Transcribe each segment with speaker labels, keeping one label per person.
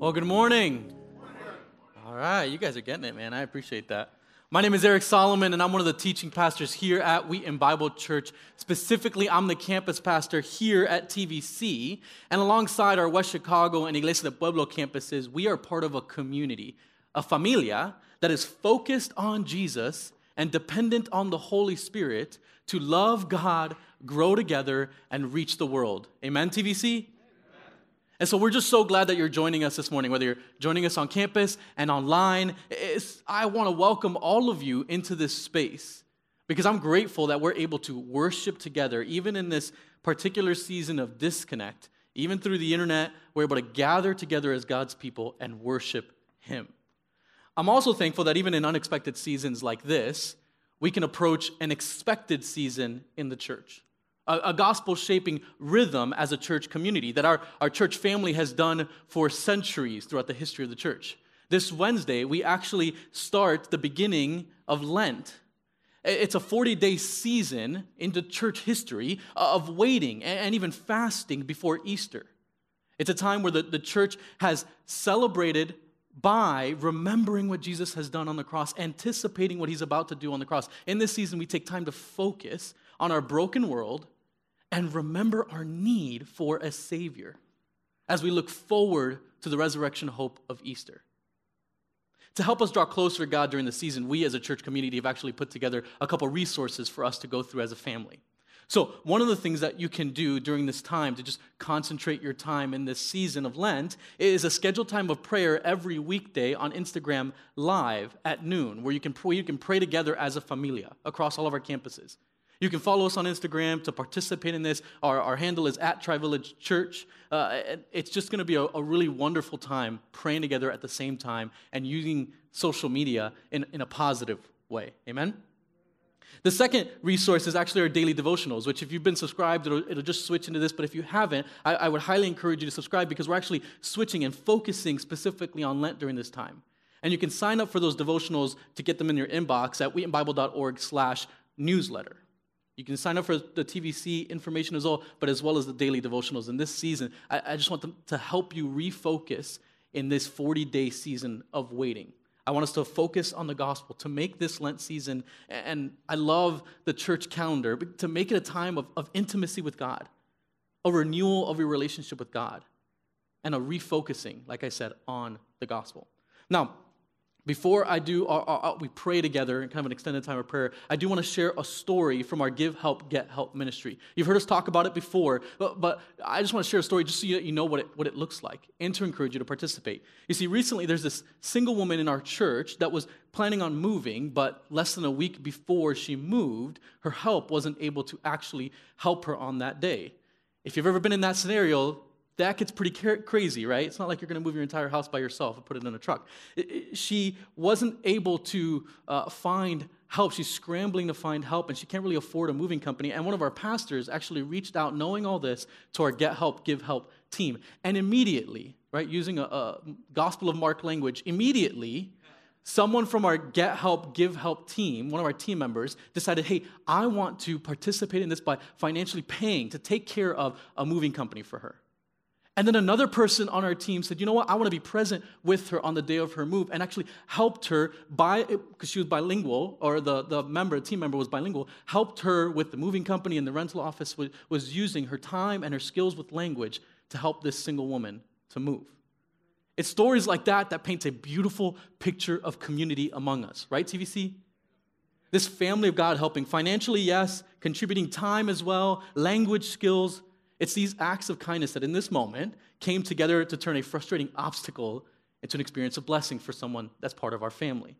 Speaker 1: Well, good morning. All right, you guys are getting it, man. I appreciate that. My name is Eric Solomon, and I'm one of the teaching pastors here at Wheaton Bible Church. Specifically, I'm the campus pastor here at TVC. And alongside our West Chicago and Iglesia de Pueblo campuses, we are part of a community, a familia, that is focused on Jesus and dependent on the Holy Spirit to love God, grow together, and reach the world. Amen, TVC? And so we're just so glad that you're joining us this morning, whether you're joining us on campus and online. It's, I want to welcome all of you into this space because I'm grateful that we're able to worship together, even in this particular season of disconnect. Even through the internet, we're able to gather together as God's people and worship Him. I'm also thankful that even in unexpected seasons like this, we can approach an expected season in the church a, a gospel shaping rhythm as a church community that our, our church family has done for centuries throughout the history of the church. This Wednesday, we actually start the beginning of Lent. It's a 40 day season into church history uh, of waiting and even fasting before Easter. It's a time where the, the church has celebrated by remembering what Jesus has done on the cross, anticipating what he's about to do on the cross. In this season, we take time to focus on our broken world and remember our need for a Savior as we look forward to the resurrection hope of Easter. To help us draw closer to God during the season, we as a church community have actually put together a couple resources for us to go through as a family. So, one of the things that you can do during this time to just concentrate your time in this season of Lent is a scheduled time of prayer every weekday on Instagram Live at noon, where you can, pray, you can pray together as a familia across all of our campuses. You can follow us on Instagram to participate in this. Our, our handle is at Tri Village Church. Uh, it's just going to be a, a, really wonderful time praying together at the same time and using social media in, in a positive way. Amen? The second resource is actually our daily devotionals, which, if you've been subscribed, it'll, it'll just switch into this. But if you haven't, I, I would highly encourage you to subscribe because we're actually switching and focusing specifically on Lent during this time. And you can sign up for those devotionals to get them in your inbox at wheatonbible.org slash newsletter. You can sign up for the TVC information as well, but as well as the daily devotionals. In this season, I, I just want to help you refocus in this 40 day season of waiting. I want us to focus on the gospel, to make this Lent season, and I love the church calendar, to make it a time of, of intimacy with God, a renewal of your relationship with God, and a refocusing, like I said, on the gospel. Now, before I do, our, our, we pray together in kind of an extended time of prayer. I do want to share a story from our Give Help, Get Help ministry. You've heard us talk about it before, but, but I just want to share a story just so you, you know what it, what it looks like and to encourage you to participate. You see, recently there's this single woman in our church that was planning on moving, but less than a week before she moved, her help wasn't able to actually help her on that day. If you've ever been in that scenario, that gets pretty crazy, right? It's not like you're going to move your entire house by yourself and put it in a truck. It, it, she wasn't able to uh, find help. She's scrambling to find help, and she can't really afford a moving company. And one of our pastors actually reached out, knowing all this, to our Get Help, Give Help team. And immediately, right, using a, a Gospel of Mark language, immediately, someone from our Get Help, Give Help team, one of our team members, decided, hey, I want to participate in this by financially paying to take care of a moving company for her. And then another person on our team said, you know what, I want to be present with her on the day of her move and actually helped her by, because she was bilingual, or the, the member, team member was bilingual, helped her with the moving company and the rental office was, was using her time and her skills with language to help this single woman to move. It's stories like that that paints a beautiful picture of community among us, right, TVC? This family of God helping financially, yes, contributing time as well, language skills, it's these acts of kindness that in this moment came together to turn a frustrating obstacle into an experience of blessing for someone that's part of our family.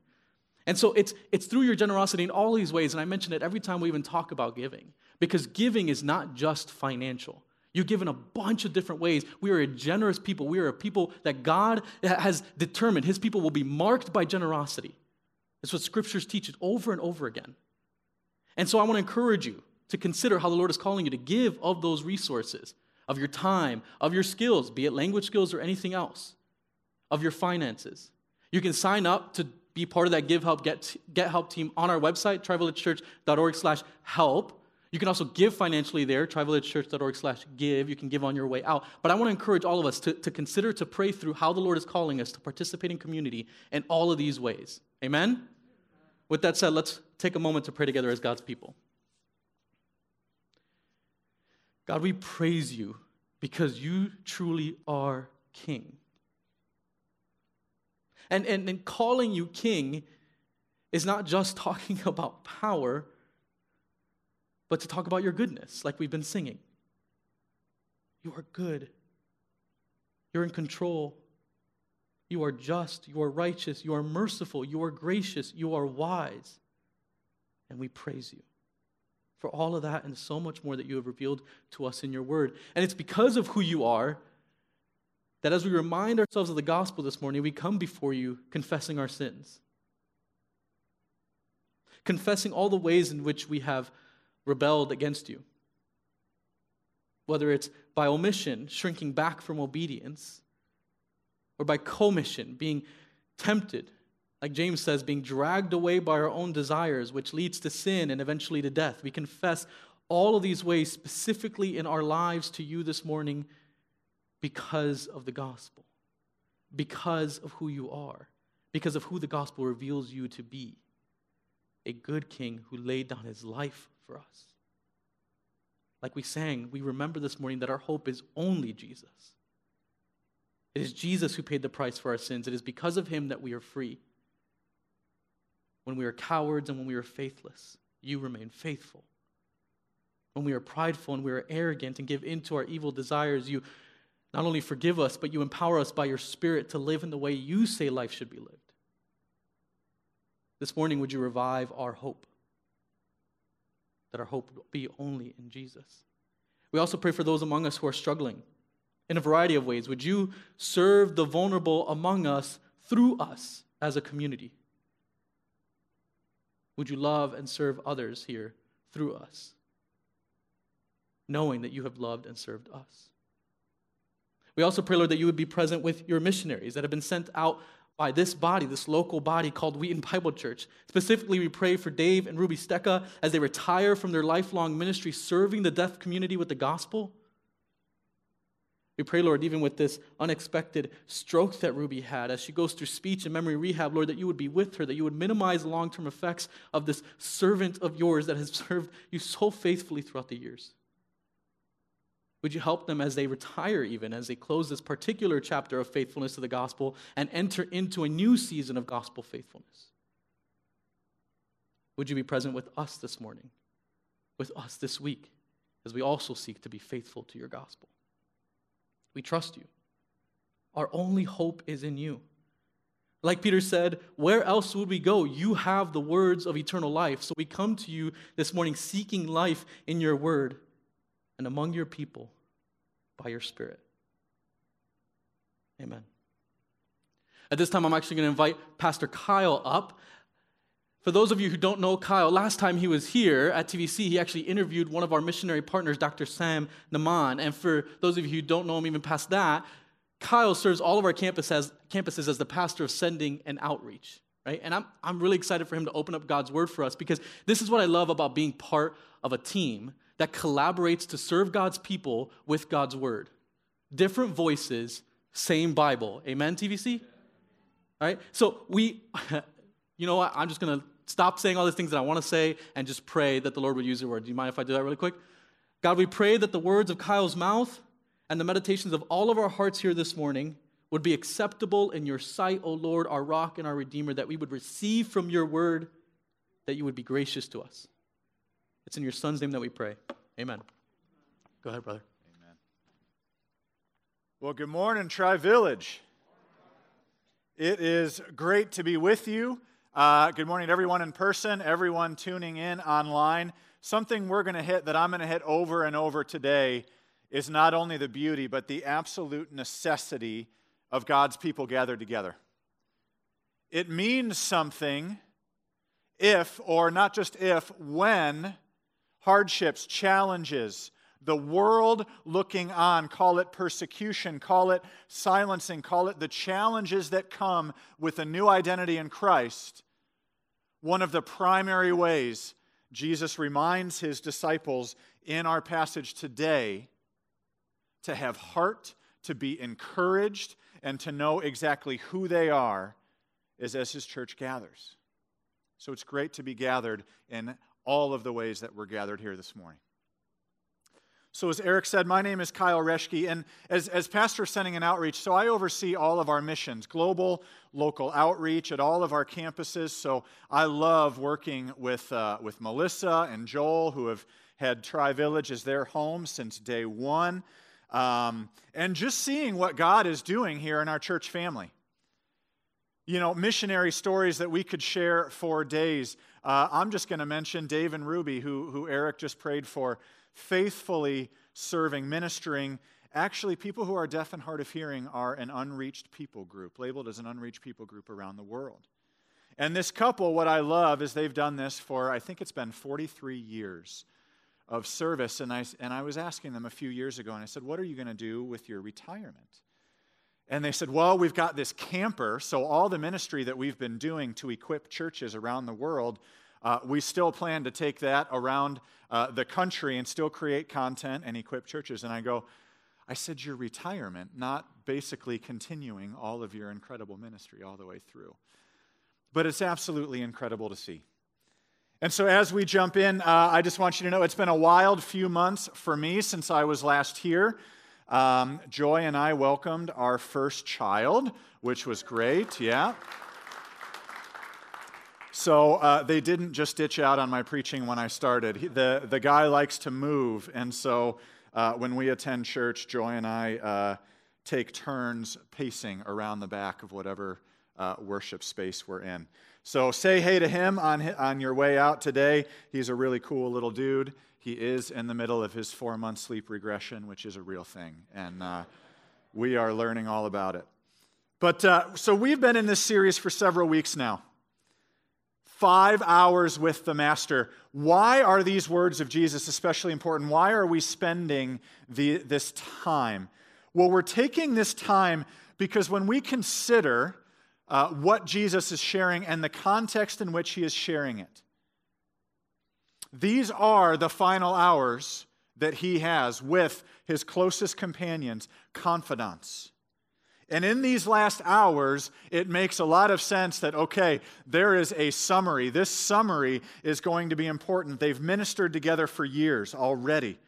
Speaker 1: And so it's, it's through your generosity in all these ways, and I mention it every time we even talk about giving, because giving is not just financial. You give in a bunch of different ways. We are a generous people. We are a people that God has determined His people will be marked by generosity. That's what scriptures teach it over and over again. And so I want to encourage you to consider how the Lord is calling you to give of those resources, of your time, of your skills, be it language skills or anything else, of your finances. You can sign up to be part of that Give Help, Get, Get Help team on our website, trivillagechurch.org slash help. You can also give financially there, trivillagechurch.org slash give. You can give on your way out. But I want to encourage all of us to, to consider, to pray through how the Lord is calling us to participate in community in all of these ways. Amen? With that said, let's take a moment to pray together as God's people. God, we praise you because you truly are king. And, and, and calling you king is not just talking about power, but to talk about your goodness, like we've been singing. You are good. You're in control. You are just. You are righteous. You are merciful. You are gracious. You are wise. And we praise you for all of that and so much more that you have revealed to us in your word. And it's because of who you are that as we remind ourselves of the gospel this morning, we come before you confessing our sins, confessing all the ways in which we have rebelled against you. Whether it's by omission, shrinking back from obedience, or by commission, being tempted, like James says, being dragged away by our own desires, which leads to sin and eventually to death. We confess all of these ways specifically in our lives to you this morning because of the gospel, because of who you are, because of who the gospel reveals you to be a good king who laid down his life for us. Like we sang, we remember this morning that our hope is only Jesus. It is Jesus who paid the price for our sins. It is because of him that we are free. When we are cowards and when we are faithless, you remain faithful. When we are prideful and we are arrogant and give in to our evil desires, you not only forgive us, but you empower us by your Spirit to live in the way you say life should be lived. This morning, would you revive our hope? That our hope will be only in Jesus. We also pray for those among us who are struggling in a variety of ways. Would you serve the vulnerable among us through us as a community? Would you love and serve others here through us, knowing that you have loved and served us? We also pray, Lord, that you would be present with your missionaries that have been sent out by this body, this local body called Wheaton Bible Church. Specifically, we pray for Dave and Ruby Stecca as they retire from their lifelong ministry serving the deaf community with the gospel. We pray, Lord, even with this unexpected stroke that Ruby had as she goes through speech and memory rehab, Lord, that you would be with her, that you would minimize the long term effects of this servant of yours that has served you so faithfully throughout the years. Would you help them as they retire, even as they close this particular chapter of faithfulness to the gospel and enter into a new season of gospel faithfulness? Would you be present with us this morning, with us this week, as we also seek to be faithful to your gospel? We trust you. Our only hope is in you. Like Peter said, where else would we go? You have the words of eternal life. So we come to you this morning seeking life in your word and among your people by your Spirit. Amen. At this time, I'm actually going to invite Pastor Kyle up. For those of you who don't know Kyle, last time he was here at TVC, he actually interviewed one of our missionary partners, Dr. Sam Naman. And for those of you who don't know him even past that, Kyle serves all of our campus as, campuses as the pastor of sending and outreach. Right? And I'm, I'm really excited for him to open up God's word for us because this is what I love about being part of a team that collaborates to serve God's people with God's word. Different voices, same Bible. Amen, TVC? All right? So we, you know what? I'm just going to stop saying all these things that I want to say and just pray that the Lord would use your word. Do you mind if I do that really quick? God, we pray that the words of Kyle's mouth and the meditations of all of our hearts here this morning would be acceptable in your sight, O Lord, our rock and our redeemer, that we would receive from your word, that you would be gracious to us. It's in your son's name that we pray. Amen. Go ahead, brother. Amen.
Speaker 2: Well, good morning, Tri Village. It is great to be with you. Uh, good morning everyone in person, everyone tuning in online. Something we're going to hit that I'm going to hit over and over today is not only the beauty, but the absolute necessity of God's people gathered together. It means something if, or not just if, when hardships, challenges, the world looking on, call it persecution, call it silencing, call it the challenges that come with a new identity in Christ, one of the primary ways Jesus reminds his disciples in our passage today to have heart, to be encouraged, and to know exactly who they are is as his church gathers. So it's great to be gathered in all of the ways that we're gathered here this morning. So, as Eric said, my name is Kyle Reschke, and as, as pastor sending an outreach, so I oversee all of our missions, global, local outreach at all of our campuses. So, I love working with, uh, with Melissa and Joel, who have had Tri Village as their home since day one, um, and just seeing what God is doing here in our church family. You know, missionary stories that we could share for days. Uh, I'm just going to mention Dave and Ruby, who, who Eric just prayed for faithfully serving, ministering. Actually, people who are deaf and hard of hearing are an unreached people group, labeled as an unreached people group around the world. And this couple, what I love is they've done this for, I think it's been 43 years of service. And I, and I was asking them a few years ago, and I said, What are you going to do with your retirement? And they said, Well, we've got this camper, so all the ministry that we've been doing to equip churches around the world, uh, we still plan to take that around uh, the country and still create content and equip churches. And I go, I said, Your retirement, not basically continuing all of your incredible ministry all the way through. But it's absolutely incredible to see. And so, as we jump in, uh, I just want you to know it's been a wild few months for me since I was last here. Um, Joy and I welcomed our first child, which was great. Yeah. So uh, they didn't just ditch out on my preaching when I started. He, the, the guy likes to move. And so uh, when we attend church, Joy and I uh, take turns pacing around the back of whatever uh, worship space we're in. So say hey to him on, on your way out today. He's a really cool little dude. He is in the middle of his four month sleep regression, which is a real thing. And uh, we are learning all about it. But uh, so we've been in this series for several weeks now five hours with the Master. Why are these words of Jesus especially important? Why are we spending the, this time? Well, we're taking this time because when we consider uh, what Jesus is sharing and the context in which he is sharing it, these are the final hours that he has with his closest companions, confidants. And in these last hours, it makes a lot of sense that, okay, there is a summary. This summary is going to be important. They've ministered together for years already.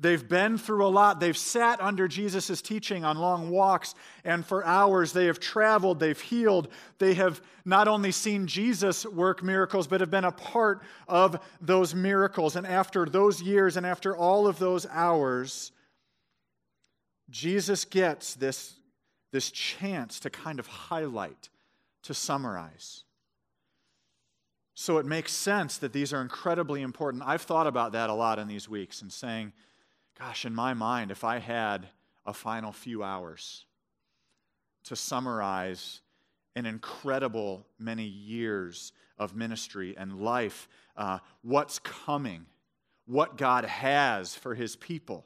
Speaker 2: They've been through a lot. They've sat under Jesus' teaching on long walks, and for hours they have traveled, they've healed. They have not only seen Jesus work miracles, but have been a part of those miracles. And after those years and after all of those hours, Jesus gets this this chance to kind of highlight, to summarize. So it makes sense that these are incredibly important. I've thought about that a lot in these weeks and saying, gosh, in my mind, if I had a final few hours to summarize an incredible many years of ministry and life, uh, what's coming, what God has for his people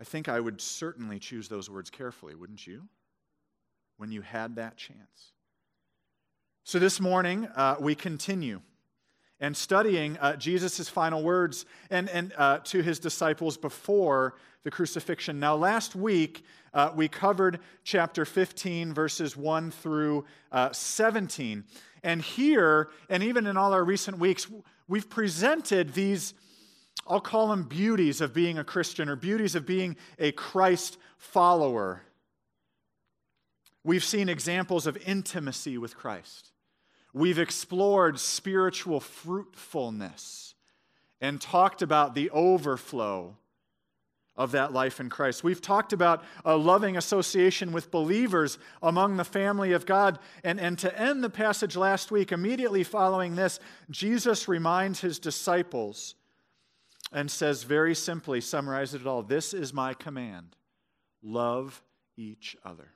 Speaker 2: I think I would certainly choose those words carefully, wouldn't you? When you had that chance. So this morning, uh, we continue and studying uh, Jesus' final words and, and uh, to his disciples before the crucifixion. Now, last week, uh, we covered chapter 15, verses 1 through uh, 17. And here, and even in all our recent weeks, we've presented these I'll call them beauties of being a Christian or beauties of being a Christ follower. We've seen examples of intimacy with Christ. We've explored spiritual fruitfulness and talked about the overflow of that life in Christ. We've talked about a loving association with believers among the family of God. And, and to end the passage last week, immediately following this, Jesus reminds his disciples and says very simply, summarizes it all this is my command love each other.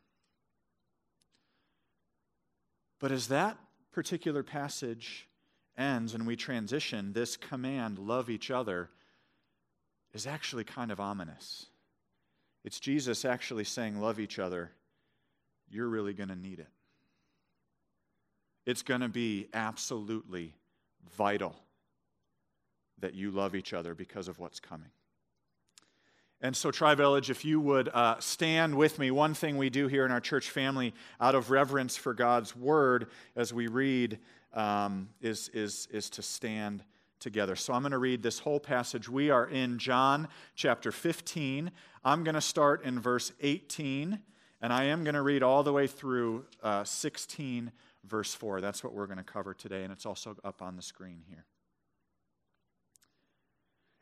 Speaker 2: But as that particular passage ends and we transition, this command, love each other, is actually kind of ominous. It's Jesus actually saying, Love each other. You're really going to need it. It's going to be absolutely vital that you love each other because of what's coming. And so, Tri Village, if you would uh, stand with me, one thing we do here in our church family out of reverence for God's word as we read um, is, is, is to stand together. So, I'm going to read this whole passage. We are in John chapter 15. I'm going to start in verse 18, and I am going to read all the way through uh, 16, verse 4. That's what we're going to cover today, and it's also up on the screen here.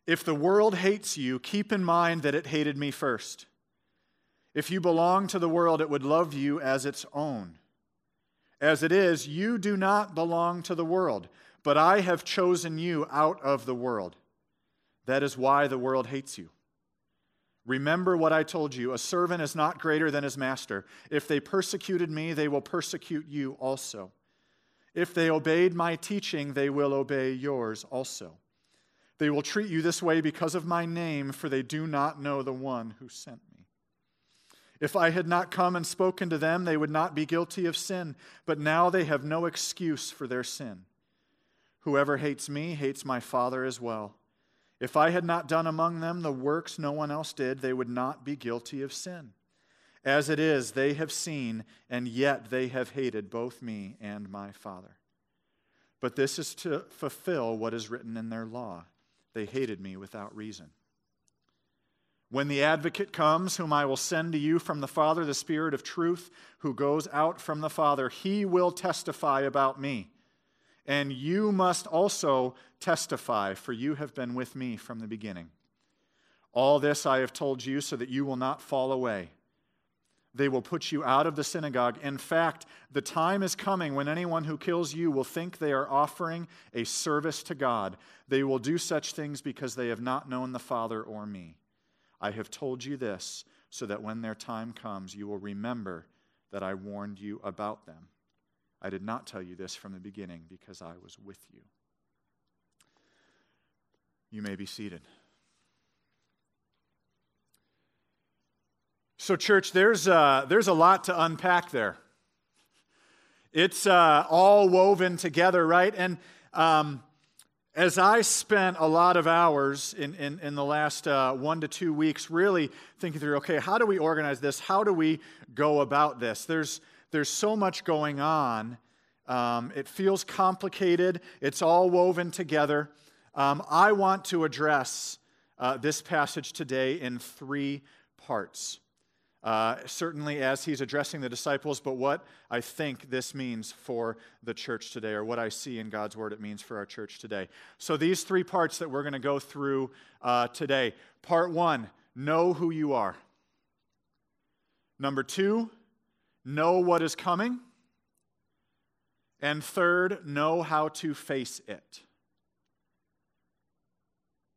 Speaker 2: If the world hates you, keep in mind that it hated me first. If you belong to the world, it would love you as its own. As it is, you do not belong to the world, but I have chosen you out of the world. That is why the world hates you. Remember what I told you a servant is not greater than his master. If they persecuted me, they will persecute you also. If they obeyed my teaching, they will obey yours also. They will treat you this way because of my name, for they do not know the one who sent me. If I had not come and spoken to them, they would not be guilty of sin, but now they have no excuse for their sin. Whoever hates me hates my Father as well. If I had not done among them the works no one else did, they would not be guilty of sin. As it is, they have seen, and yet they have hated both me and my Father. But this is to fulfill what is written in their law. They hated me without reason. When the advocate comes, whom I will send to you from the Father, the Spirit of truth, who goes out from the Father, he will testify about me. And you must also testify, for you have been with me from the beginning. All this I have told you so that you will not fall away. They will put you out of the synagogue. In fact, the time is coming when anyone who kills you will think they are offering a service to God. They will do such things because they have not known the Father or me. I have told you this so that when their time comes, you will remember that I warned you about them. I did not tell you this from the beginning because I was with you. You may be seated. So, church, there's, uh, there's a lot to unpack there. It's uh, all woven together, right? And um, as I spent a lot of hours in, in, in the last uh, one to two weeks really thinking through okay, how do we organize this? How do we go about this? There's, there's so much going on. Um, it feels complicated, it's all woven together. Um, I want to address uh, this passage today in three parts uh, certainly as he's addressing the disciples, but what I think this means for the church today, or what I see in God's word it means for our church today. So, these three parts that we're going to go through uh, today. Part one, know who you are. Number two, know what is coming. And third, know how to face it.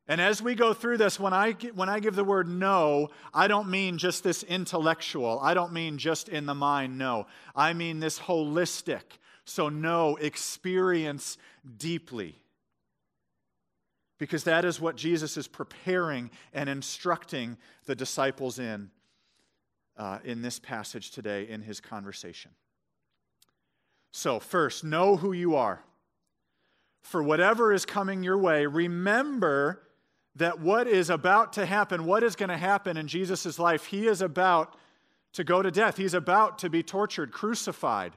Speaker 2: And as we go through this, when I, when I give the word know, I don't mean just this intellectual. I don't mean just in the mind, no. I mean this holistic. So, know, experience deeply. Because that is what Jesus is preparing and instructing the disciples in uh, in this passage today in his conversation. So, first, know who you are. For whatever is coming your way, remember that what is about to happen, what is going to happen in Jesus' life, he is about to go to death. He's about to be tortured, crucified.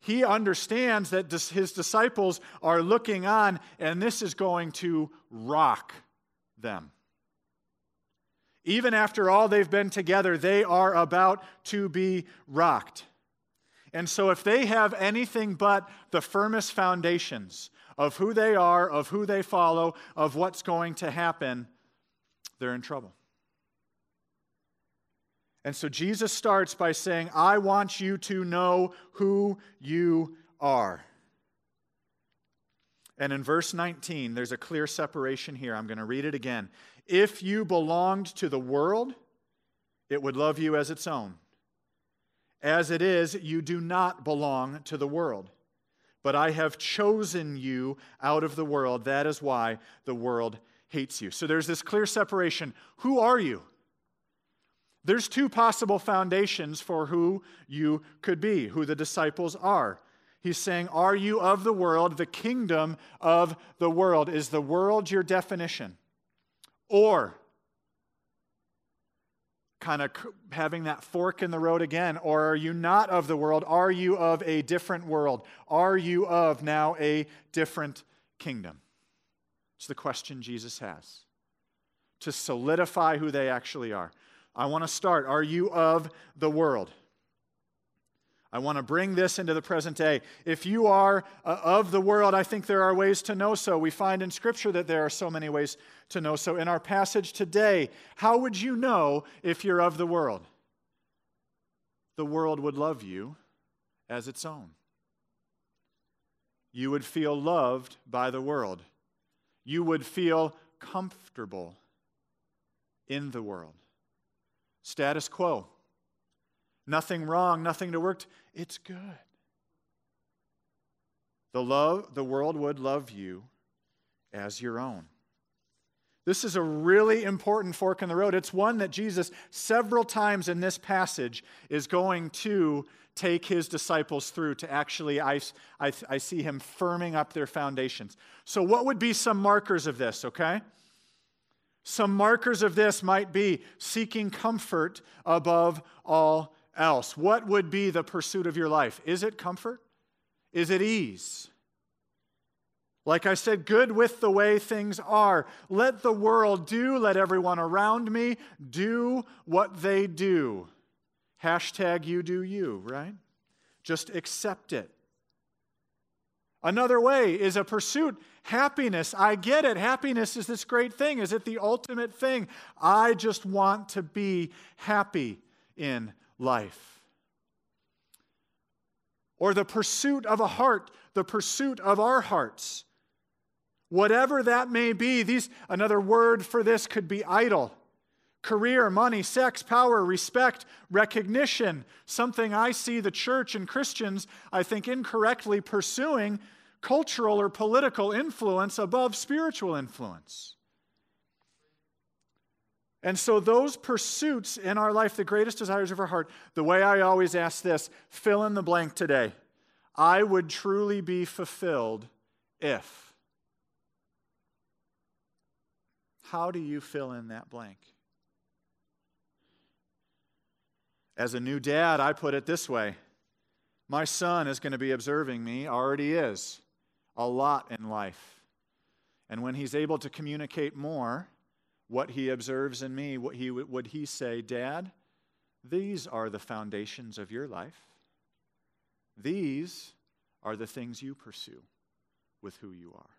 Speaker 2: He understands that his disciples are looking on, and this is going to rock them. Even after all they've been together, they are about to be rocked. And so, if they have anything but the firmest foundations, of who they are, of who they follow, of what's going to happen, they're in trouble. And so Jesus starts by saying, I want you to know who you are. And in verse 19, there's a clear separation here. I'm going to read it again. If you belonged to the world, it would love you as its own. As it is, you do not belong to the world but I have chosen you out of the world. That is why the world hates you. So there's this clear separation. Who are you? There's two possible foundations for who you could be, who the disciples are. He's saying, Are you of the world? The kingdom of the world. Is the world your definition? Or, kind of having that fork in the road again, or are you not of the world? Are you of a different world? Are you of now a different kingdom? It's the question Jesus has to solidify who they actually are. I want to start. Are you of the world? I want to bring this into the present day. If you are uh, of the world, I think there are ways to know so. We find in Scripture that there are so many ways to know so. In our passage today, how would you know if you're of the world? The world would love you as its own. You would feel loved by the world. You would feel comfortable in the world. Status quo. Nothing wrong, nothing to work. To. It's good. The love the world would love you as your own. This is a really important fork in the road. It's one that Jesus, several times in this passage, is going to take his disciples through to actually, I, I, I see him firming up their foundations. So, what would be some markers of this, okay? Some markers of this might be seeking comfort above all else. What would be the pursuit of your life? Is it comfort? Is it ease? Like I said, good with the way things are. Let the world do, let everyone around me do what they do. Hashtag you do you, right? Just accept it. Another way is a pursuit. Happiness. I get it. Happiness is this great thing. Is it the ultimate thing? I just want to be happy in life. Or the pursuit of a heart, the pursuit of our hearts. Whatever that may be, these another word for this could be idol. Career, money, sex, power, respect, recognition, something I see the church and Christians, I think, incorrectly pursuing cultural or political influence above spiritual influence. And so, those pursuits in our life, the greatest desires of our heart, the way I always ask this fill in the blank today. I would truly be fulfilled if. How do you fill in that blank? As a new dad, I put it this way My son is going to be observing me, already is, a lot in life. And when he's able to communicate more, what he observes in me, what he, would he say, Dad, these are the foundations of your life. These are the things you pursue with who you are.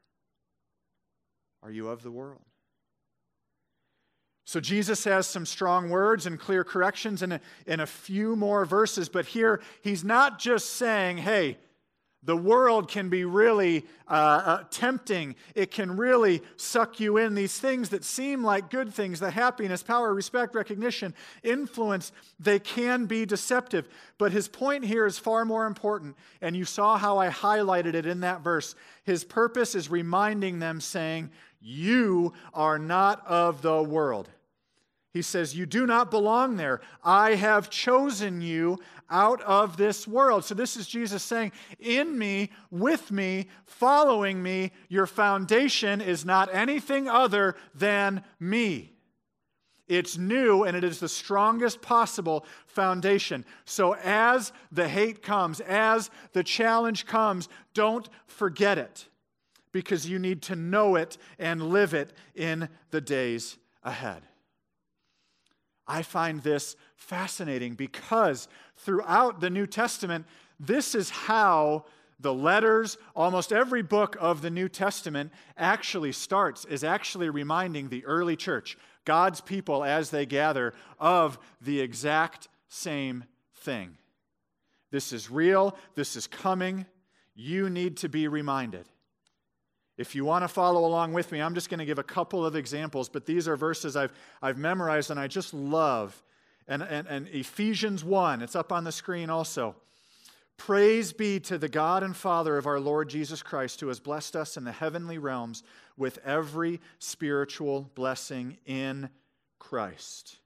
Speaker 2: Are you of the world? So Jesus has some strong words and clear corrections in a, in a few more verses, but here he's not just saying, hey, the world can be really uh, uh, tempting. It can really suck you in. These things that seem like good things, the happiness, power, respect, recognition, influence, they can be deceptive. But his point here is far more important. And you saw how I highlighted it in that verse. His purpose is reminding them, saying, You are not of the world. He says, You do not belong there. I have chosen you out of this world. So, this is Jesus saying, In me, with me, following me, your foundation is not anything other than me. It's new and it is the strongest possible foundation. So, as the hate comes, as the challenge comes, don't forget it because you need to know it and live it in the days ahead. I find this fascinating because throughout the New Testament, this is how the letters, almost every book of the New Testament actually starts, is actually reminding the early church, God's people as they gather, of the exact same thing. This is real, this is coming. You need to be reminded. If you want to follow along with me, I'm just going to give a couple of examples, but these are verses I've, I've memorized and I just love. And, and, and Ephesians 1, it's up on the screen also. Praise be to the God and Father of our Lord Jesus Christ, who has blessed us in the heavenly realms with every spiritual blessing in Christ.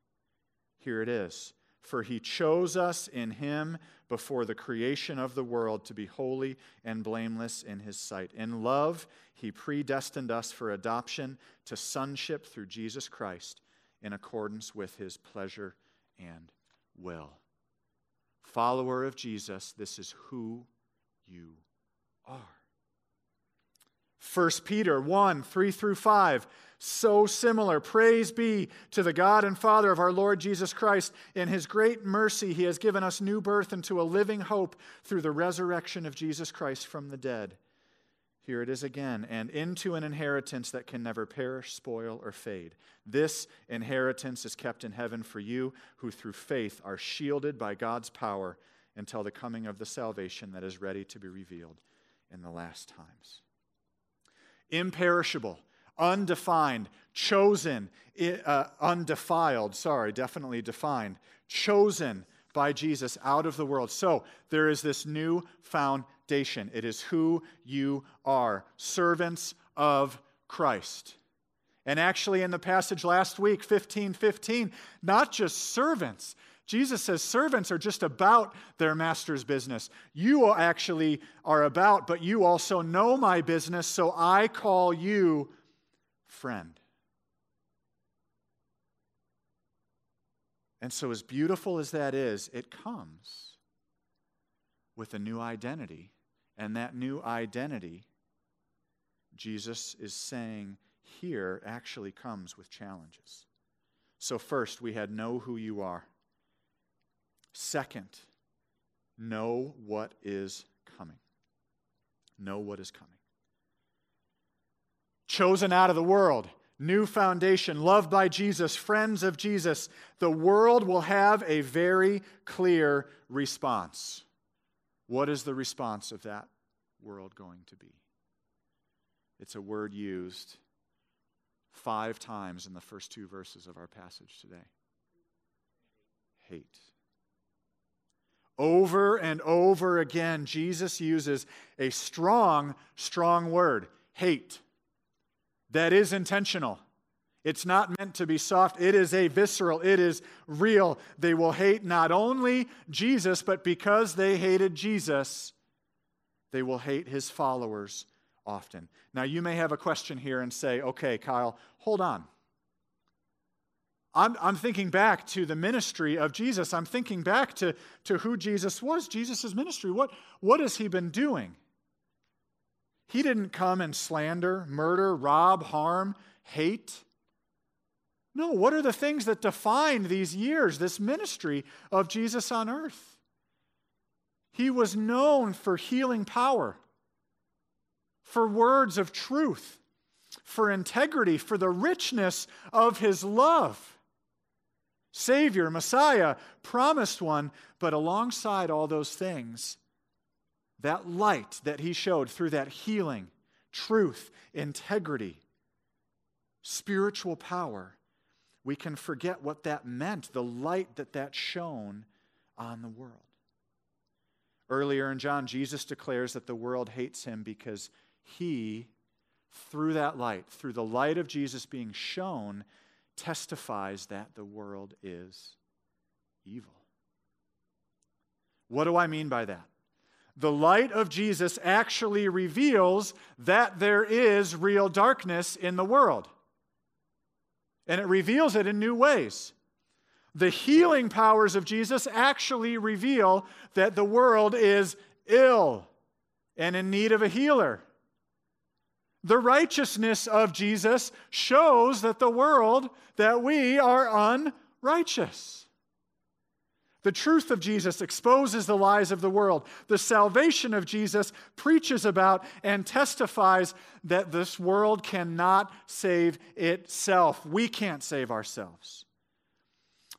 Speaker 2: Here it is For he chose us in him before the creation of the world to be holy and blameless in his sight. In love, he predestined us for adoption to sonship through Jesus Christ in accordance with his pleasure and will. Follower of Jesus, this is who you are. 1 Peter 1 3 through 5 so similar. Praise be to the God and Father of our Lord Jesus Christ. In his great mercy, he has given us new birth into a living hope through the resurrection of Jesus Christ from the dead. Here it is again, and into an inheritance that can never perish, spoil, or fade. This inheritance is kept in heaven for you, who through faith are shielded by God's power until the coming of the salvation that is ready to be revealed in the last times. Imperishable undefined, chosen, uh, undefiled, sorry, definitely defined, chosen by Jesus out of the world. So there is this new foundation. It is who you are, servants of Christ. And actually, in the passage last week, 15 15, not just servants. Jesus says servants are just about their master's business. You actually are about, but you also know my business, so I call you friend. And so, as beautiful as that is, it comes with a new identity. And that new identity, Jesus is saying here, actually comes with challenges. So, first, we had know who you are. Second, know what is coming. Know what is coming chosen out of the world, new foundation, loved by Jesus, friends of Jesus, the world will have a very clear response. What is the response of that world going to be? It's a word used five times in the first two verses of our passage today hate. Over and over again, Jesus uses a strong, strong word hate that is intentional. It's not meant to be soft. It is a visceral. It is real. They will hate not only Jesus, but because they hated Jesus, they will hate his followers often. Now, you may have a question here and say, okay, Kyle, hold on. I'm, I'm thinking back to the ministry of Jesus. I'm thinking back to, to who Jesus was, Jesus' ministry. What, what has he been doing? He didn't come and slander, murder, rob, harm, hate. No, what are the things that defined these years, this ministry of Jesus on earth? He was known for healing power, for words of truth, for integrity, for the richness of his love. Savior, Messiah, promised one, but alongside all those things, that light that he showed through that healing, truth, integrity, spiritual power, we can forget what that meant, the light that that shone on the world. Earlier in John, Jesus declares that the world hates him because he, through that light, through the light of Jesus being shown, testifies that the world is evil. What do I mean by that? The light of Jesus actually reveals that there is real darkness in the world. And it reveals it in new ways. The healing powers of Jesus actually reveal that the world is ill and in need of a healer. The righteousness of Jesus shows that the world, that we are unrighteous. The truth of Jesus exposes the lies of the world. The salvation of Jesus preaches about and testifies that this world cannot save itself. We can't save ourselves.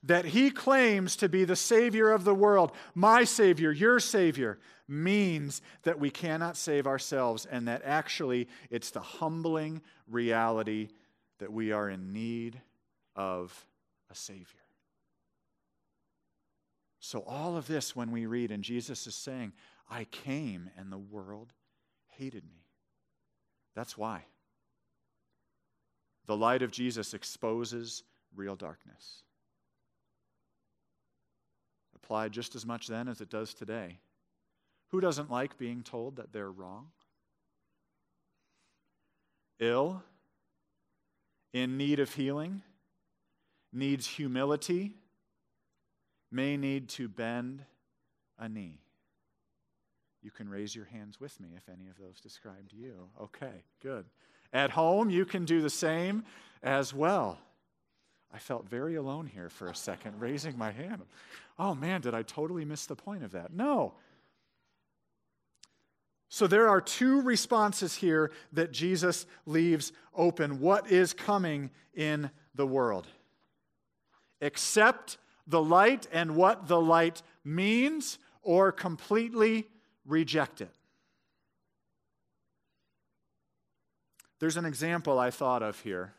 Speaker 2: That he claims to be the Savior of the world, my Savior, your Savior, means that we cannot save ourselves, and that actually it's the humbling reality that we are in need of a Savior. So, all of this, when we read, and Jesus is saying, I came and the world hated me. That's why. The light of Jesus exposes real darkness. applied just as much then as it does today. Who doesn't like being told that they're wrong? Ill, in need of healing, needs humility, may need to bend a knee. You can raise your hands with me if any of those describe to you. Okay, good. At home, you can do the same as well. I felt very alone here for a second, raising my hand. Oh man, did I totally miss the point of that? No. So there are two responses here that Jesus leaves open. What is coming in the world? Accept the light and what the light means, or completely reject it. There's an example I thought of here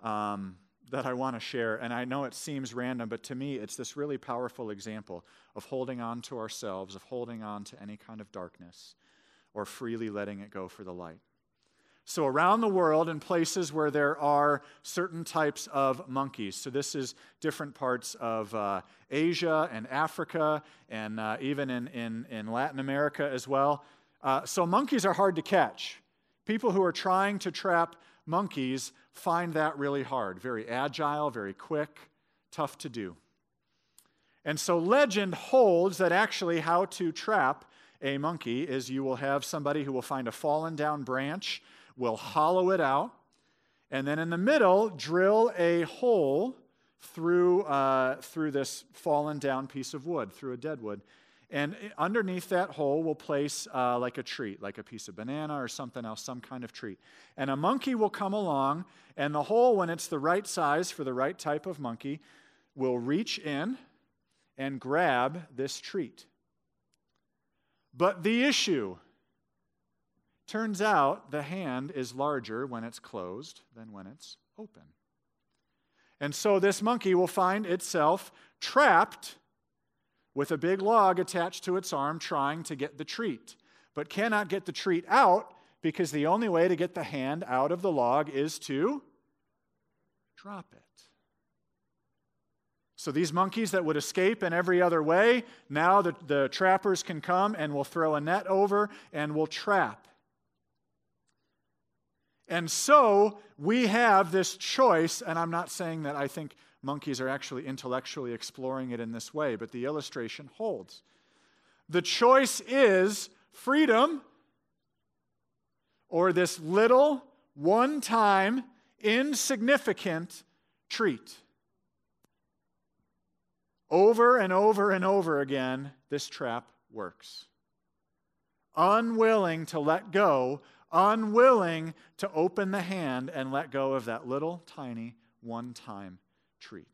Speaker 2: um, that I want to share, and I know it seems random, but to me, it's this really powerful example of holding on to ourselves, of holding on to any kind of darkness, or freely letting it go for the light. So, around the world, in places where there are certain types of monkeys, so this is different parts of uh, Asia and Africa, and uh, even in, in, in, Latin America as well. Uh, so, monkeys are hard to catch. People who are trying to trap monkeys find that really hard. Very agile, very quick, tough to do. And so, legend holds that actually how to trap a monkey is you will have somebody who will find a fallen down branch will hollow it out, and then in the middle, drill a hole through, uh, through this fallen down piece of wood, through a dead wood. And underneath that hole, we'll place uh, like a treat, like a piece of banana or something else, some kind of treat. And a monkey will come along, and the hole, when it's the right size for the right type of monkey, will reach in and grab this treat. But the issue Turns out the hand is larger when it's closed than when it's open. And so this monkey will find itself trapped with a big log attached to its arm trying to get the treat, but cannot get the treat out because the only way to get the hand out of the log is to drop it. So these monkeys that would escape in every other way, now the, the trappers can come and will throw a net over and will trap. And so we have this choice, and I'm not saying that I think monkeys are actually intellectually exploring it in this way, but the illustration holds. The choice is freedom or this little, one time, insignificant treat. Over and over and over again, this trap works. Unwilling to let go unwilling to open the hand and let go of that little tiny one time treat.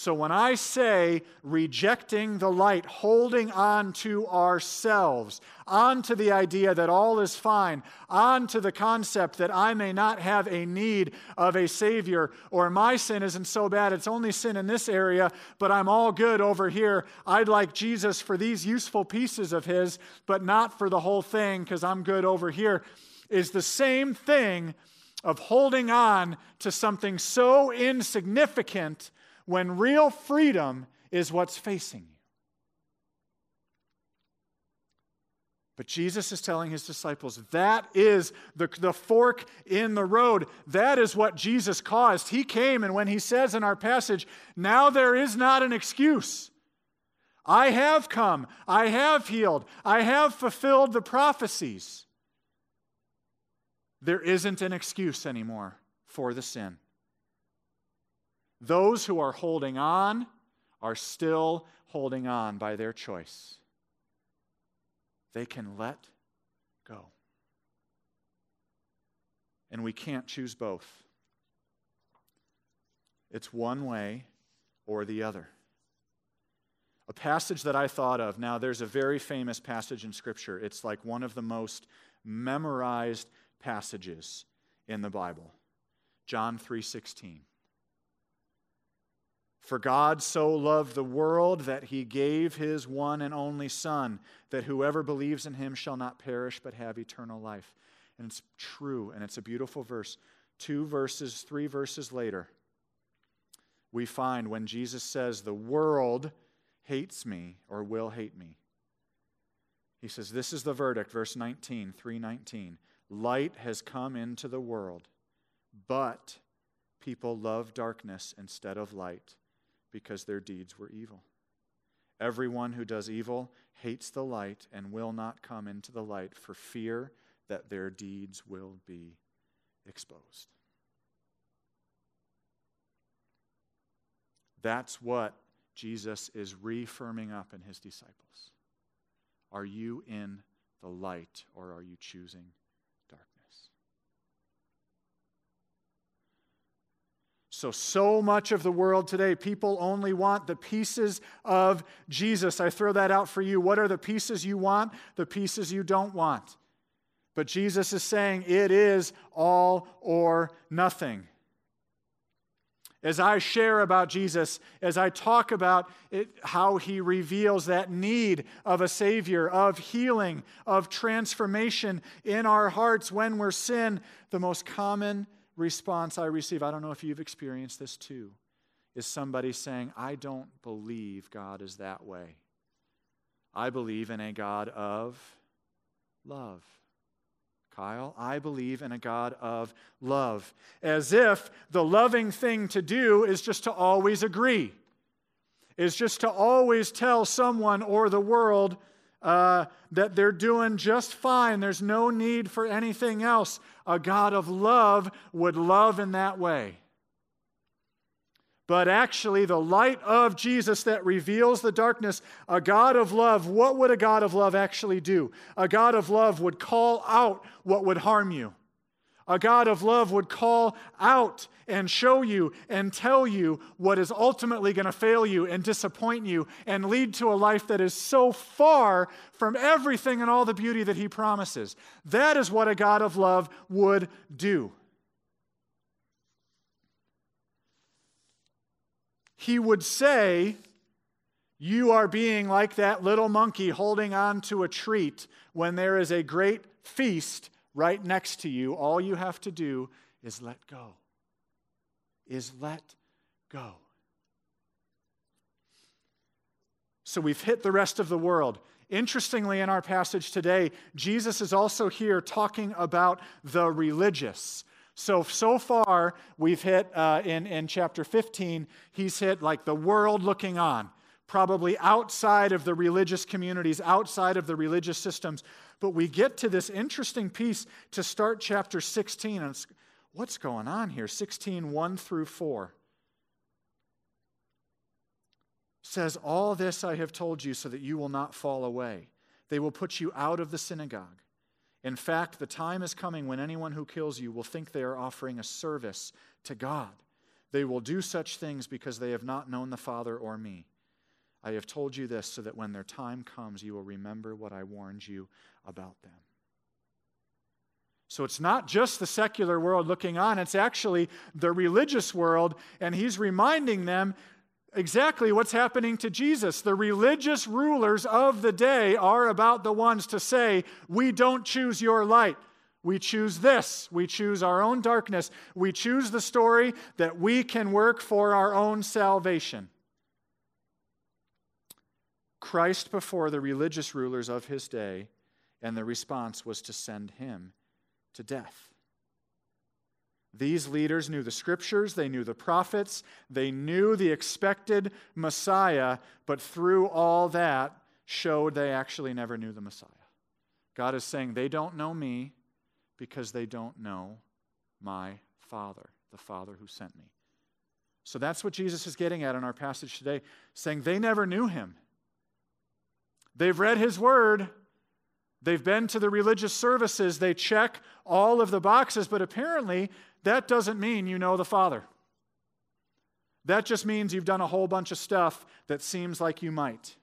Speaker 2: So when I say rejecting the light, holding on to ourselves, on to the idea that all is fine, on to the concept that I may not have a need of a Savior, or my sin isn't so bad, it's only sin in this area, but I'm all good over here. I'd like Jesus for these useful pieces of His, but not for the whole thing because I'm good over here, is the same thing of holding on to something so insignificant when real freedom is what's facing you. But Jesus is telling his disciples that is the, the fork in the road. That is what Jesus caused. He came, and when he says in our passage, now there is not an excuse. I have come, I have healed, I have fulfilled the prophecies. There isn't an excuse anymore for the sin. Those who are holding on are still holding on by their choice. They can let go. And we can't choose both. It's one way or the other. A passage that I thought of, now there's a very famous passage in Scripture. It's like one of the most memorized passages in the Bible. John 3:16. For God so loved the world that he gave his one and only Son, that whoever believes in him shall not perish but have eternal life. And it's true, and it's a beautiful verse. Two verses, three verses later, we find when Jesus says, The world hates me or will hate me. He says, This is the verdict, verse 19, 319. Light has come into the world, but people love darkness instead of light because their deeds were evil. Everyone who does evil hates the light and will not come into the light for fear that their deeds will be exposed. That's what Jesus is reaffirming up in his disciples. Are you in the light or are you choosing darkness? So, so much of the world today, people only want the pieces of Jesus. I throw that out for you. What are the pieces you want? The pieces you don't want. But Jesus is saying it is all or nothing as I share about Jesus, as I talk about it, how he reveals that need of a Savior, of healing, of transformation in our hearts when we're sin, the most common response I receive, I don't know if you've experienced this too, is somebody saying, I don't believe God is that way. I believe in a God of love. Kyle. I believe in a God of love. As if the loving thing to do is just to always agree, is just to always tell someone or the world uh, that they're doing just fine. There's no need for anything else. A God of love would love in that way but actually the light of Jesus that reveals the darkness, a God of love, what would a God of love actually do? A God of love would call out what would harm you. A God of love would call out and show you and tell you what is ultimately going to fail you and disappoint you and lead to a life that is so far from everything and all the beauty that He promises. That is what a God of love would do. he would say, You are being like that little monkey holding on to a treat when there is a great feast right next to you. All you have to do is let go. Is let go. So we've hit the rest of the world. Interestingly, in our passage today, Jesus is also here talking about the religious. So, so far, we've hit uh, in, in chapter 15, he's hit like the world looking on, probably outside of the religious communities, outside of the religious systems. But we get to this interesting piece to start chapter 16. And what's going on here? 16, 1 through 4 says, All this I have told you so that you will not fall away. They will put you out of the synagogue. In fact, the time is coming when anyone who kills you will think they are offering a service to God. They will do such things because they have not known the Father or me. I have told you this so that when their time comes, you will remember what I warned you about them. So it's not just the secular world looking on, it's actually the religious world, and he's reminding them exactly what's happening to Jesus. The religious rulers of the day are about the ones to say, We don't choose your light. We choose this. We choose our own darkness. We choose the story that we can work for our own salvation. Christ before the religious rulers of his day, and the response was to send him to death. These leaders knew the scriptures, they knew the prophets, they knew the expected Messiah, but through all that showed they actually never knew the Messiah. God is saying they don't know me because they don't know my Father, the Father who sent me. So that's what Jesus is getting at in our passage today, saying they never knew him. They've read his word, they've been to the religious services, they check all of the boxes, but apparently that doesn't mean you know the Father. That just means you've done a whole bunch of stuff that seems like you might.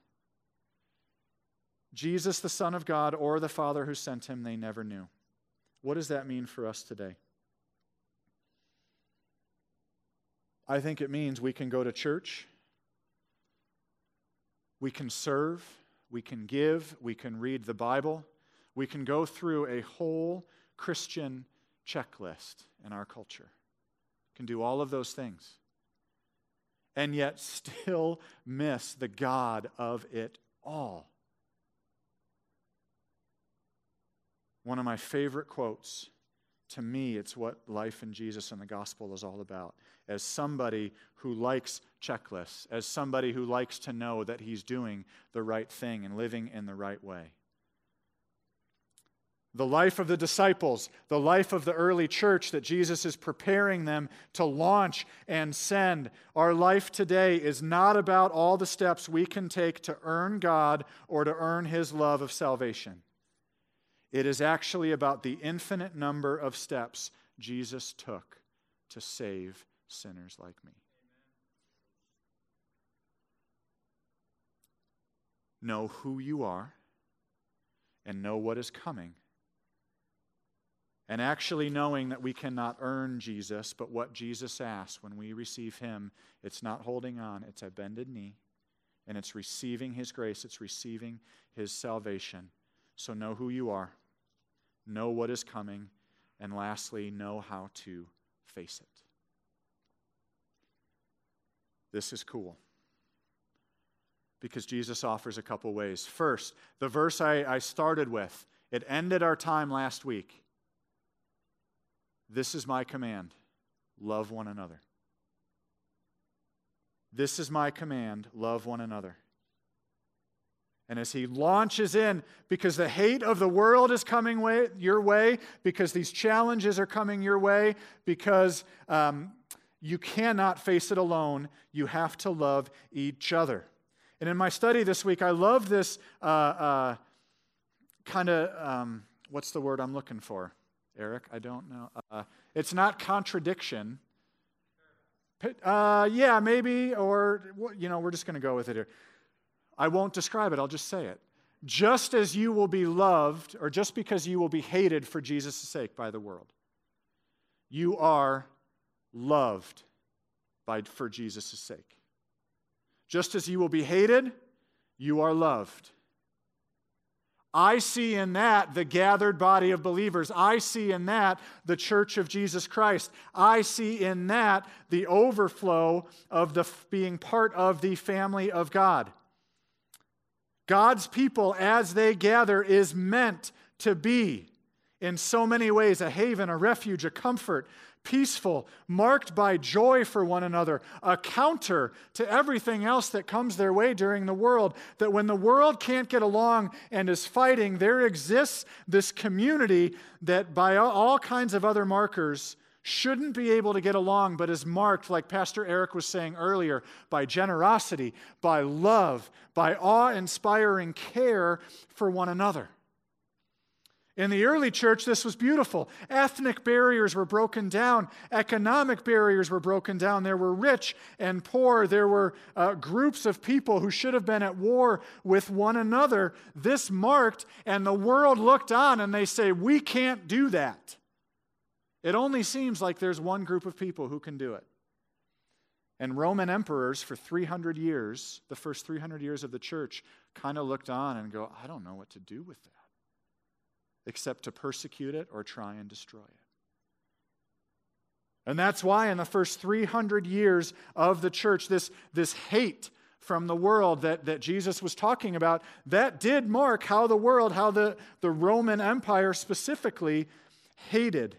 Speaker 2: Jesus, the Son of God, or the Father who sent him, they never knew. What does that mean for us today? I think it means we can go to church, we can serve, we can give, we can read the Bible, we can go through a whole Christian checklist in our culture. Can do all of those things. and yet still miss the God of it all. One of my favorite quotes to me, it's what life in Jesus and the gospel is all about. As somebody who likes checklists, as somebody who likes to know that he's doing the right thing and living in the right way. The life of the disciples, the life of the early church that Jesus is preparing them to launch and send. Our life today is not about all the steps we can take to earn God or to earn his love of salvation. It is actually about the infinite number of steps Jesus took to save sinners like me. Know who you are and know what is coming. And actually knowing that we cannot earn Jesus, but what Jesus asks when we receive Him, it's not holding on, it's a bended knee, and it's receiving His grace, it's receiving His salvation. So know who you are know what is coming, and lastly, know how to face it. This is cool because Jesus offers a couple ways. First, the verse I, I started with, it ended our time last week. This is my command love one another. This is my command love one another. And as he launches in, because the hate of the world is coming way, your way, because these challenges are coming your way, because um, you cannot face it alone, you have to love each other. And in my study this week, I love this uh, uh, kind of, um, what's the word I'm looking for? Eric, I don't know. Uh, it's not contradiction. Uh, yeah, maybe, or, you know, we're just going to go with it here. I won't describe it, I'll just say it. Just as you will be loved, or just because you will be hated for Jesus' sake by the world, you are loved by, for Jesus' sake. Just as you will be hated, you are loved. I see in that the gathered body of believers. I see in that the church of Jesus Christ. I see in that the overflow of the being part of the family of God. God's people, as they gather, is meant to be, in so many ways, a haven, a refuge, a comfort, peaceful, marked by joy for one another, a counter to everything else that comes their way during the world. That when the world can't get along and is fighting, there exists this community that, by all kinds of other markers, shouldn't be able to get along, but is marked, like Pastor Eric was saying earlier, by generosity, by love, by awe inspiring care for one another. In the early church, this was beautiful. Ethnic barriers were broken down, economic barriers were broken down. There were rich and poor. There were uh, groups of people who should have been at war with one another. This marked, and the world looked on and they say, We can't do that. It only seems like there's one group of people who can do it. And Roman emperors for 300 years, the first 300 years of the church, kind of looked on and go, I don't know what to do with that, except to persecute it or try and destroy it. And that's why in the first 300 years of the church, this, this hate from the world that, that Jesus was talking about, that did mark how the world, how the, the Roman Empire specifically hated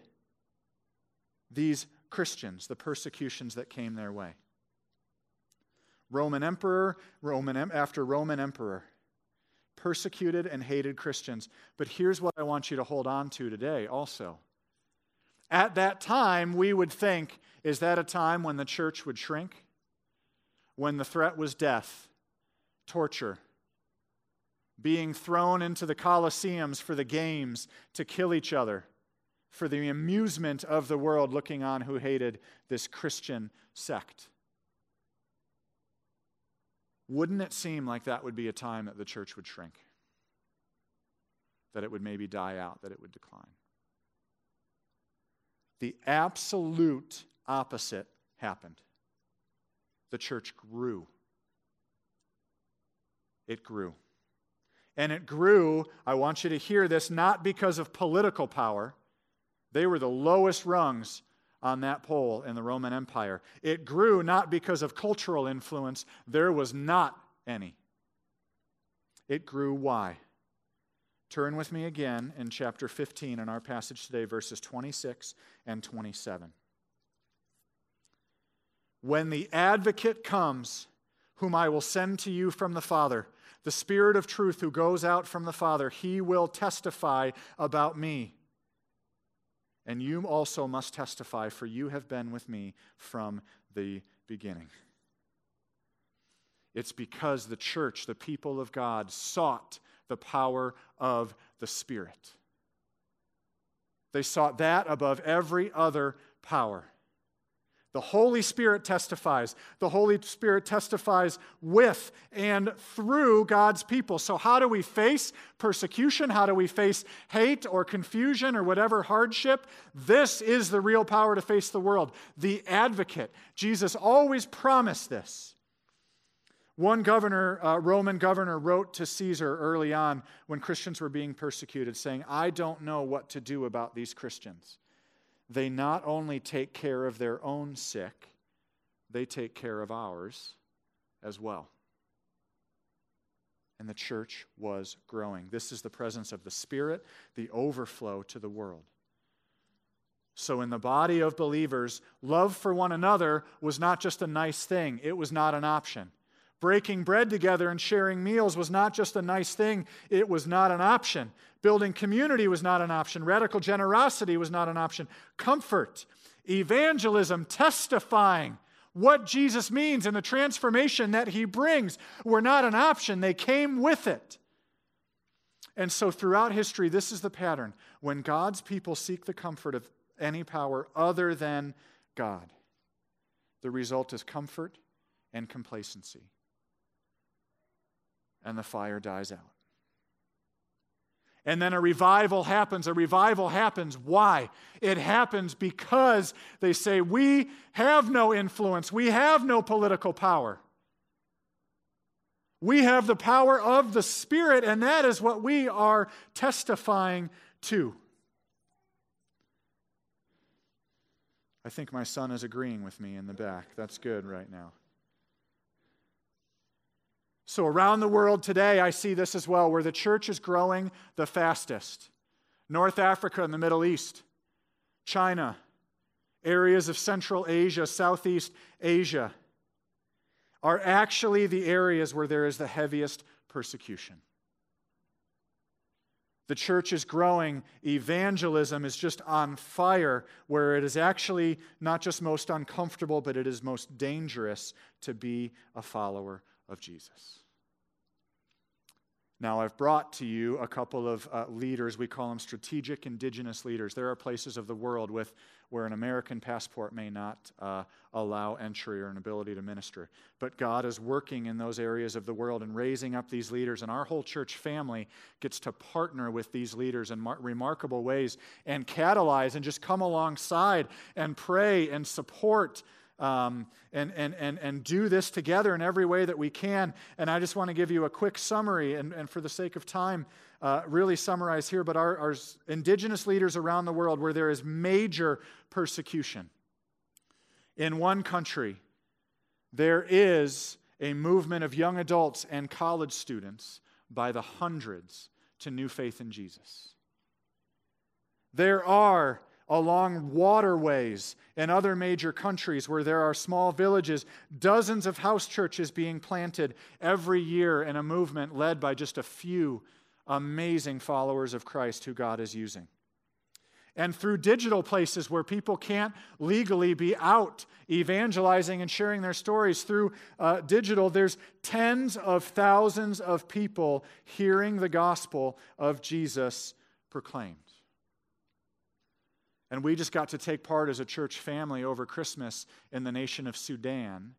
Speaker 2: these Christians, the persecutions that came their way. Roman emperor, Roman after Roman emperor, persecuted and hated Christians. But here's what I want you to hold on to today also. At that time, we would think, is that a time when the church would shrink? When the threat was death, torture, being thrown into the Colosseums for the games to kill each other for the amusement of the world looking on who hated this Christian sect. Wouldn't it seem like that would be a time that the church would shrink? That it would maybe die out, that it would decline? The absolute opposite happened. The church grew. It grew. And it grew, I want you to hear this, not because of political power they were the lowest rungs on that pole in the Roman Empire. It grew not because of cultural influence, there was not any. It grew why? Turn with me again in chapter 15 in our passage today, verses 26 and 27. When the advocate comes, whom I will send to you from the Father, the Spirit of truth who goes out from the Father, he will testify about me. And you also must testify, for you have been with me from the beginning. It's because the church, the people of God, sought the power of the Spirit. They sought that above every other power. The Holy Spirit testifies. The Holy Spirit testifies with and through God's people. So, how do we face persecution? How do we face hate or confusion or whatever hardship? This is the real power to face the world. The advocate. Jesus always promised this. One governor, uh, Roman governor, wrote to Caesar early on when Christians were being persecuted, saying, I don't know what to do about these Christians. They not only take care of their own sick, they take care of ours as well. And the church was growing. This is the presence of the Spirit, the overflow to the world. So, in the body of believers, love for one another was not just a nice thing, it was not an option. Breaking bread together and sharing meals was not just a nice thing, it was not an option. Building community was not an option. Radical generosity was not an option. Comfort, evangelism, testifying what Jesus means and the transformation that he brings were not an option, they came with it. And so, throughout history, this is the pattern. When God's people seek the comfort of any power other than God, the result is comfort and complacency and the fire dies out. And then a revival happens. A revival happens. Why? It happens because they say, We have no influence, we have no political power. We have the power of the Spirit, and that is what we are testifying to. I think my son is agreeing with me in the back. That's good right now. So, around the world today, I see this as well, where the church is growing the fastest. North Africa and the Middle East, China, areas of Central Asia, Southeast Asia are actually the areas where there is the heaviest persecution. The church is growing. Evangelism is just on fire, where it is actually not just most uncomfortable, but it is most dangerous to be a follower of Jesus. Now, I've brought to you a couple of uh, leaders. We call them strategic indigenous leaders. There are places of the world with, where an American passport may not uh, allow entry or an ability to minister. But God is working in those areas of the world and raising up these leaders. And our whole church family gets to partner with these leaders in mar- remarkable ways and catalyze and just come alongside and pray and support um, and, and, and, and do this together in every way that we can. And I just want to give you a quick summary, and, and for the sake of time, uh, really summarize here. But our, our indigenous leaders around the world, where there is major persecution, in one country, there is a movement of young adults and college students by the hundreds to new faith in Jesus. There are along waterways in other major countries where there are small villages, dozens of house churches being planted every year in a movement led by just a few amazing followers of Christ who God is using. And through digital places where people can't legally be out evangelizing and sharing their stories through uh, digital, there's tens of thousands of people hearing the gospel of Jesus proclaimed. And we just got to take part as a church family over Christmas in the nation of Sudan,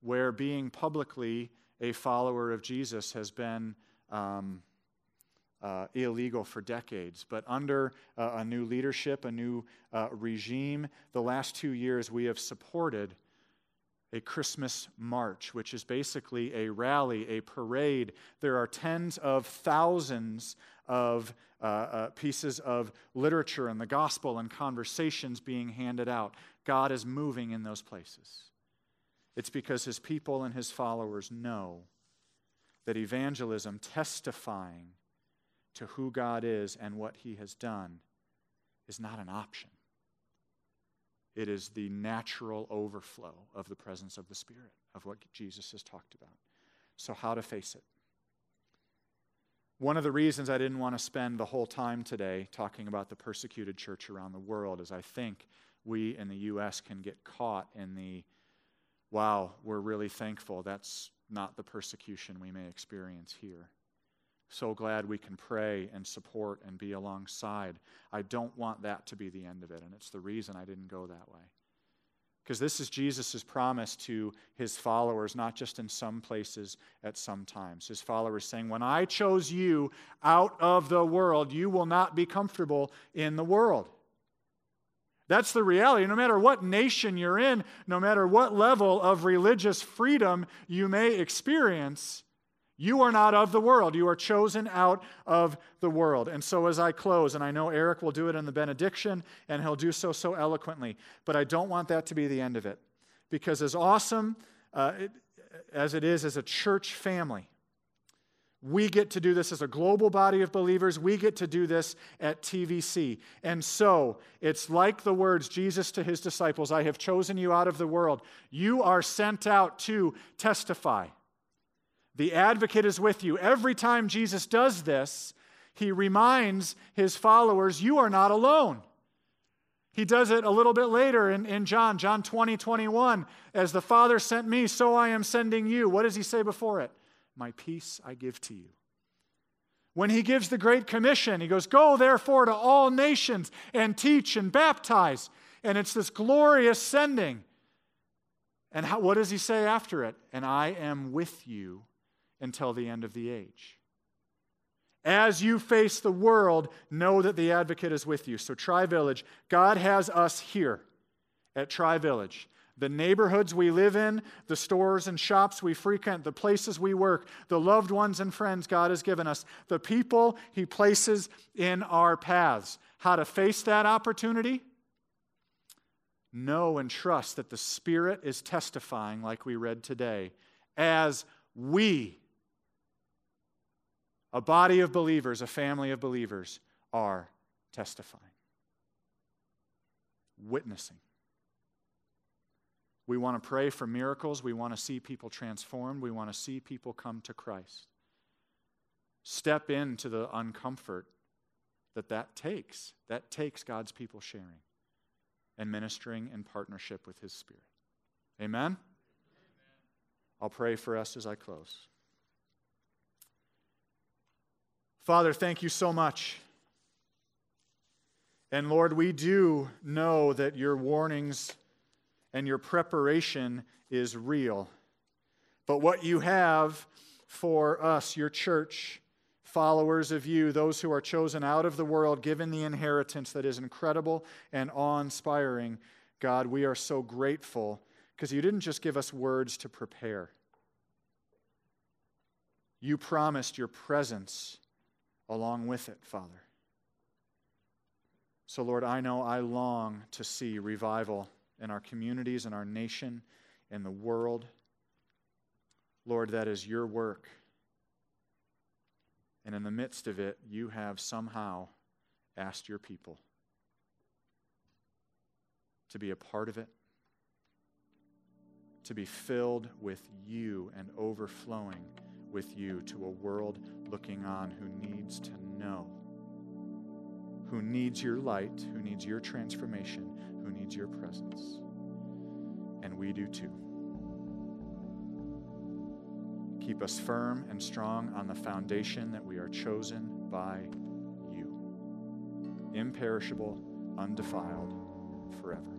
Speaker 2: where being publicly a follower of Jesus has been um, uh, illegal for decades. But under uh, a new leadership, a new uh, regime, the last two years we have supported a Christmas march, which is basically a rally, a parade. There are tens of thousands of uh, uh, pieces of literature and the gospel and conversations being handed out. God is moving in those places. It's because his people and his followers know that evangelism, testifying to who God is and what he has done, is not an option. It is the natural overflow of the presence of the Spirit, of what Jesus has talked about. So, how to face it? One of the reasons I didn't want to spend the whole time today talking about the persecuted church around the world is I think we in the U.S. can get caught in the, wow, we're really thankful. That's not the persecution we may experience here. So glad we can pray and support and be alongside. I don't want that to be the end of it, and it's the reason I didn't go that way. Because this is Jesus' promise to his followers, not just in some places at some times. His followers saying, When I chose you out of the world, you will not be comfortable in the world. That's the reality. No matter what nation you're in, no matter what level of religious freedom you may experience, you are not of the world. You are chosen out of the world. And so, as I close, and I know Eric will do it in the benediction, and he'll do so so eloquently, but I don't want that to be the end of it. Because, as awesome uh, it, as it is as a church family, we get to do this as a global body of believers. We get to do this at TVC. And so it's like the words Jesus to his disciples I have chosen you out of the world. You are sent out to testify. The advocate is with you. Every time Jesus does this, he reminds his followers, You are not alone. He does it a little bit later in, in John, John 20, 21. As the Father sent me, so I am sending you. What does he say before it? My peace I give to you. When he gives the Great Commission, he goes, Go therefore to all nations and teach and baptize. And it's this glorious sending. And how, what does he say after it? And I am with you until the end of the age. As you face the world, know that the advocate is with you. So, Tri Village, God has us here at Tri Village. The neighborhoods we live in, the stores and shops we frequent, the places we work, the loved ones and friends God has given us, the people He places in our paths. How to face that opportunity? Know and trust that the Spirit is testifying, like we read today, as we a body of believers, a family of believers, are testifying, witnessing. We want to pray for miracles. We want to see people transformed. We want to see people come to Christ. Step into the uncomfort that that takes. That takes God's people sharing and ministering in partnership with His Spirit. Amen? Amen. I'll pray for us as I close. Father, thank you so much. And Lord, we do know that your warnings and your preparation is real. But what you have for us, your church, followers of you, those who are chosen out of the world, given the inheritance that is incredible and awe inspiring, God, we are so grateful because you didn't just give us words to prepare. You promised your presence along with it, Father. So, Lord, I know I long to see revival in our communities, in our nation, in the world. Lord, that is your work. And in the midst of it, you have somehow asked your people to be a part of it, to be filled with you and overflowing with you to a world looking on who needs to know, who needs your light, who needs your transformation, who needs your presence. And we do too. Keep us firm and strong on the foundation that we are chosen by you, imperishable, undefiled, forever.